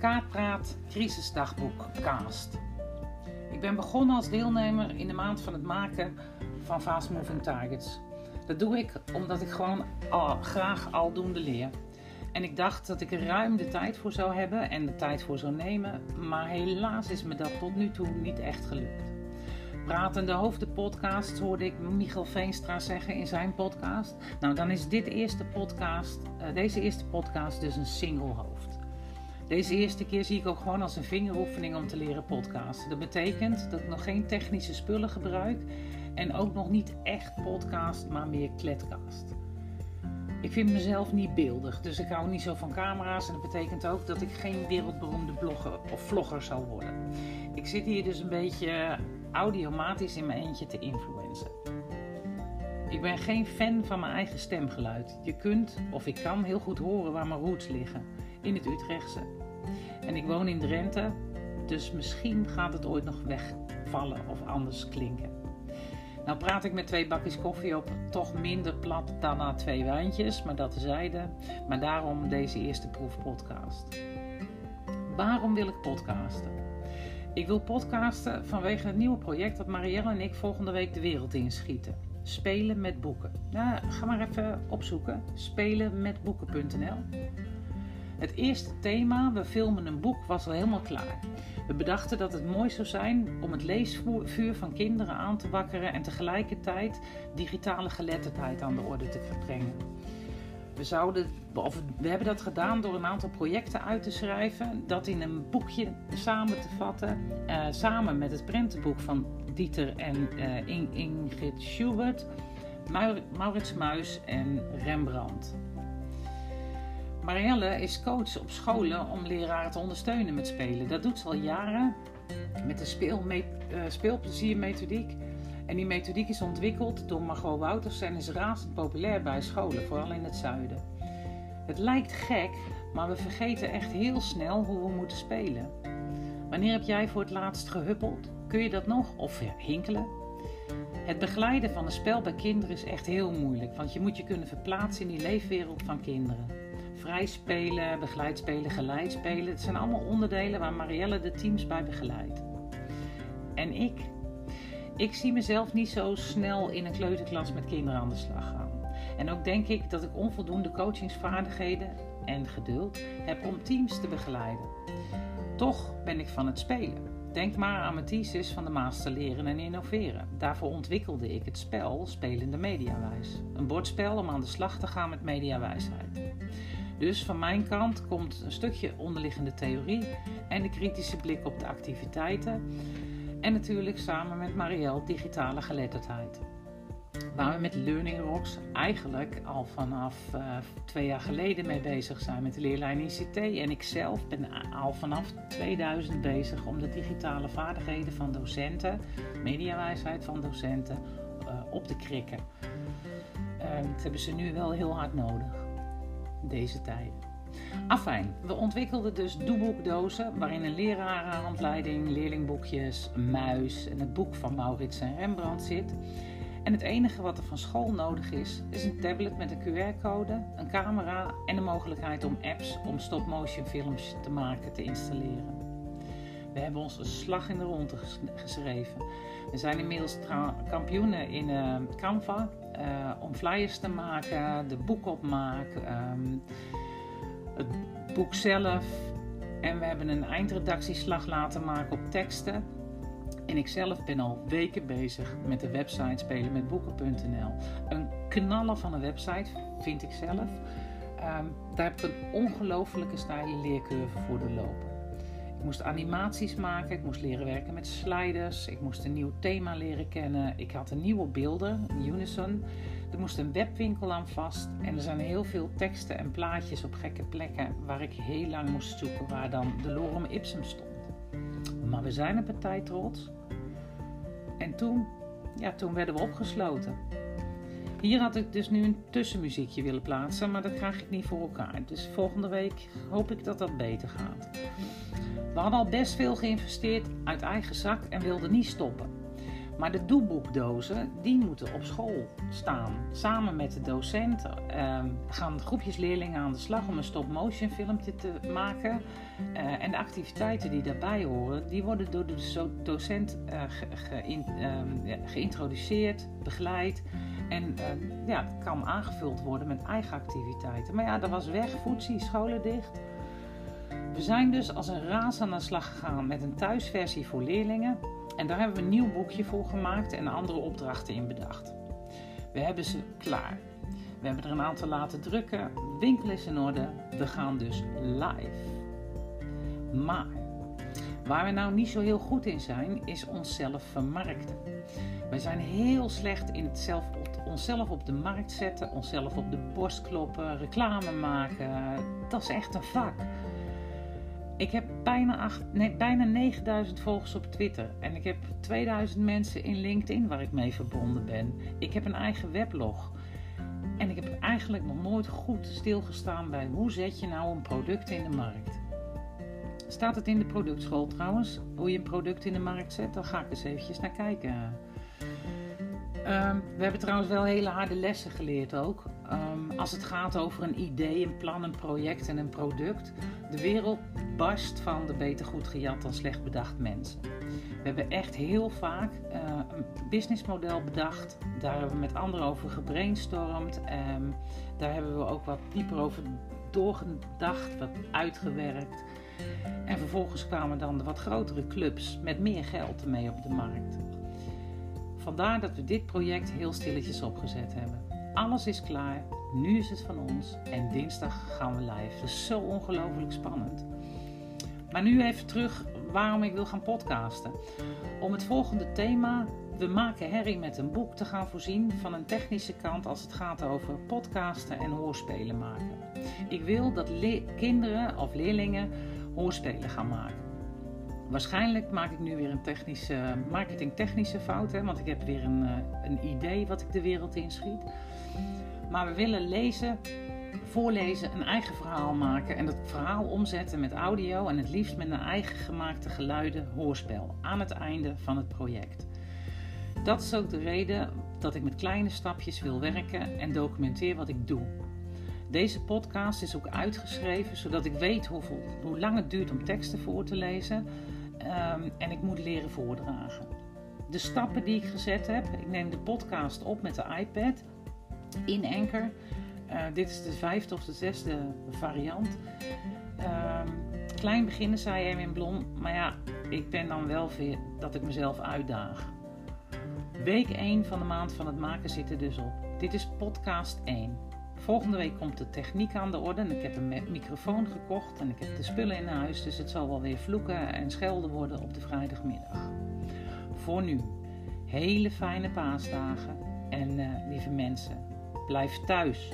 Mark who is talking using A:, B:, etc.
A: Kaartpraat Crisisdagboek Cast. Ik ben begonnen als deelnemer in de maand van het maken van Fast Moving Targets. Dat doe ik omdat ik gewoon graag aldoende leer. En ik dacht dat ik er ruim de tijd voor zou hebben en de tijd voor zou nemen, maar helaas is me dat tot nu toe niet echt gelukt. Pratende Hoofden podcast hoorde ik Michael Veenstra zeggen in zijn podcast. Nou, dan is dit eerste podcast, uh, deze eerste podcast dus een single hoofd. Deze eerste keer zie ik ook gewoon als een vingeroefening om te leren podcasten. Dat betekent dat ik nog geen technische spullen gebruik en ook nog niet echt podcast, maar meer kletcast. Ik vind mezelf niet beeldig, dus ik hou niet zo van camera's en dat betekent ook dat ik geen wereldberoemde blogger of vlogger zal worden. Ik zit hier dus een beetje audiomatisch in mijn eentje te influencen. Ik ben geen fan van mijn eigen stemgeluid. Je kunt of ik kan heel goed horen waar mijn roots liggen, in het Utrechtse. En ik woon in Drenthe, dus misschien gaat het ooit nog wegvallen of anders klinken. Nou praat ik met twee bakjes koffie op, toch minder plat dan na twee wijntjes, maar dat tezijde. Maar daarom deze eerste proefpodcast. Waarom wil ik podcasten? Ik wil podcasten vanwege het nieuwe project dat Marielle en ik volgende week de wereld inschieten. Spelen met boeken. Nou, ga maar even opzoeken. Spelenmetboeken.nl Het eerste thema, we filmen een boek, was al helemaal klaar. We bedachten dat het mooi zou zijn om het leesvuur van kinderen aan te wakkeren en tegelijkertijd digitale geletterdheid aan de orde te brengen. We, zouden, of we hebben dat gedaan door een aantal projecten uit te schrijven, dat in een boekje samen te vatten, uh, samen met het prentenboek van Dieter en uh, Ingrid Schubert, Maurits Muis en Rembrandt. Marielle is coach op scholen om leraren te ondersteunen met spelen. Dat doet ze al jaren met de speel, uh, speelpleziermethodiek. En die methodiek is ontwikkeld door Margot Wouters en is razend populair bij scholen, vooral in het zuiden. Het lijkt gek, maar we vergeten echt heel snel hoe we moeten spelen. Wanneer heb jij voor het laatst gehuppeld? Kun je dat nog? Of hinkelen? Het begeleiden van een spel bij kinderen is echt heel moeilijk, want je moet je kunnen verplaatsen in die leefwereld van kinderen. Vrij spelen, begeleid spelen, geleid spelen, het zijn allemaal onderdelen waar Marielle de teams bij begeleidt. En ik, ik zie mezelf niet zo snel in een kleuterklas met kinderen aan de slag gaan. En ook denk ik dat ik onvoldoende coachingsvaardigheden en geduld heb om teams te begeleiden. Toch ben ik van het spelen. Denk maar aan mijn thesis van de Master Leren en Innoveren. Daarvoor ontwikkelde ik het spel Spelende Mediawijs. Een bordspel om aan de slag te gaan met mediawijsheid. Dus van mijn kant komt een stukje onderliggende theorie en de kritische blik op de activiteiten. En natuurlijk samen met Marielle digitale geletterdheid. Waar we met Learning Rocks eigenlijk al vanaf uh, twee jaar geleden mee bezig zijn met de leerlijn ICT. En ik zelf ben al vanaf 2000 bezig om de digitale vaardigheden van docenten, mediawijsheid van docenten, uh, op te krikken. Uh, dat hebben ze nu wel heel hard nodig, deze tijden. Afijn, we ontwikkelden dus doeboekdozen waarin een lerarenhandleiding, leerlingboekjes, een muis en het boek van Maurits en Rembrandt zit. En het enige wat er van school nodig is, is een tablet met een QR-code, een camera en de mogelijkheid om apps om stop-motion films te maken te installeren. We hebben ons een slag in de ronde geschreven. We zijn inmiddels kampioenen in uh, Canva uh, om flyers te maken, de boekopmaak, um, het boek zelf. En we hebben een eindredactieslag laten maken op teksten. En ik zelf ben al weken bezig met de website spelenmetboeken.nl. Een knallen van een website, vind ik zelf. Um, daar heb ik een ongelofelijke steile leercurve voor doorlopen. Ik moest animaties maken, ik moest leren werken met sliders, ik moest een nieuw thema leren kennen. Ik had een nieuwe beelden, Unison. Er moest een webwinkel aan vast en er zijn heel veel teksten en plaatjes op gekke plekken waar ik heel lang moest zoeken waar dan de lorem ipsum stond. Maar we zijn een partij trots. En toen, ja, toen werden we opgesloten. Hier had ik dus nu een tussenmuziekje willen plaatsen, maar dat krijg ik niet voor elkaar. Dus volgende week hoop ik dat dat beter gaat. We hadden al best veel geïnvesteerd uit eigen zak en wilden niet stoppen. Maar de doeboekdozen, die moeten op school staan. Samen met de docent ehm, gaan groepjes leerlingen aan de slag om een stop-motion filmpje te maken. Eh, en de activiteiten die daarbij horen, die worden door de docent uh, geïntroduceerd, begeleid. En uh, ja, het kan aangevuld worden met eigen activiteiten. Maar ja, dat was weg, voetzie, scholen dicht. We zijn dus als een raas aan de slag gegaan met een thuisversie voor leerlingen. En daar hebben we een nieuw boekje voor gemaakt en andere opdrachten in bedacht. We hebben ze klaar. We hebben er een aantal laten drukken. winkel is in orde. We gaan dus live. Maar waar we nou niet zo heel goed in zijn, is onszelf vermarkten. Wij zijn heel slecht in het zelf, onszelf op de markt zetten, onszelf op de borst kloppen, reclame maken. Dat is echt een vak. Ik heb bijna, acht, nee, bijna 9000 volgers op Twitter. En ik heb 2000 mensen in LinkedIn waar ik mee verbonden ben. Ik heb een eigen weblog. En ik heb eigenlijk nog nooit goed stilgestaan bij hoe zet je nou een product in de markt. Staat het in de productschool trouwens, hoe je een product in de markt zet? Dan ga ik eens eventjes naar kijken. Ehm, we hebben trouwens wel hele harde lessen geleerd ook. Ehm, als het gaat over een idee, een plan, een project en een product. De wereld barst van de beter goed gejat dan slecht bedacht mensen. We hebben echt heel vaak uh, een businessmodel bedacht. Daar hebben we met anderen over gebrainstormd. Um, daar hebben we ook wat dieper over doorgedacht, wat uitgewerkt. En vervolgens kwamen dan de wat grotere clubs met meer geld mee op de markt. Vandaar dat we dit project heel stilletjes opgezet hebben. Alles is klaar, nu is het van ons en dinsdag gaan we live. Dat is zo ongelooflijk spannend. Maar nu even terug waarom ik wil gaan podcasten. Om het volgende thema, we maken herrie met een boek, te gaan voorzien van een technische kant als het gaat over podcasten en hoorspelen maken. Ik wil dat kinderen of leerlingen hoorspelen gaan maken. Waarschijnlijk maak ik nu weer een technische, marketingtechnische fout, hè, want ik heb weer een, eh, een idee wat ik de wereld inschiet. Maar we willen lezen, voorlezen, een eigen verhaal maken en dat verhaal omzetten met audio en het liefst met een eigen gemaakte geluiden hoorspel aan het einde van het project. Dat is ook de reden dat ik met kleine stapjes wil werken en documenteer wat ik doe. Deze podcast is ook uitgeschreven zodat ik weet hoeveel, hoe lang het duurt om teksten voor te lezen um, en ik moet leren voordragen. De stappen die ik gezet heb, ik neem de podcast op met de iPad in Anchor. Uh, dit is de vijfde of de zesde variant. Um, klein beginnen, zei Erwin Blom, maar ja, ik ben dan wel weer dat ik mezelf uitdaag. Week 1 van de maand van het maken zit er dus op. Dit is podcast 1. Volgende week komt de techniek aan de orde. En ik heb een microfoon gekocht en ik heb de spullen in huis. Dus het zal wel weer vloeken en schelden worden op de vrijdagmiddag. Voor nu, hele fijne paasdagen. En uh, lieve mensen, blijf thuis.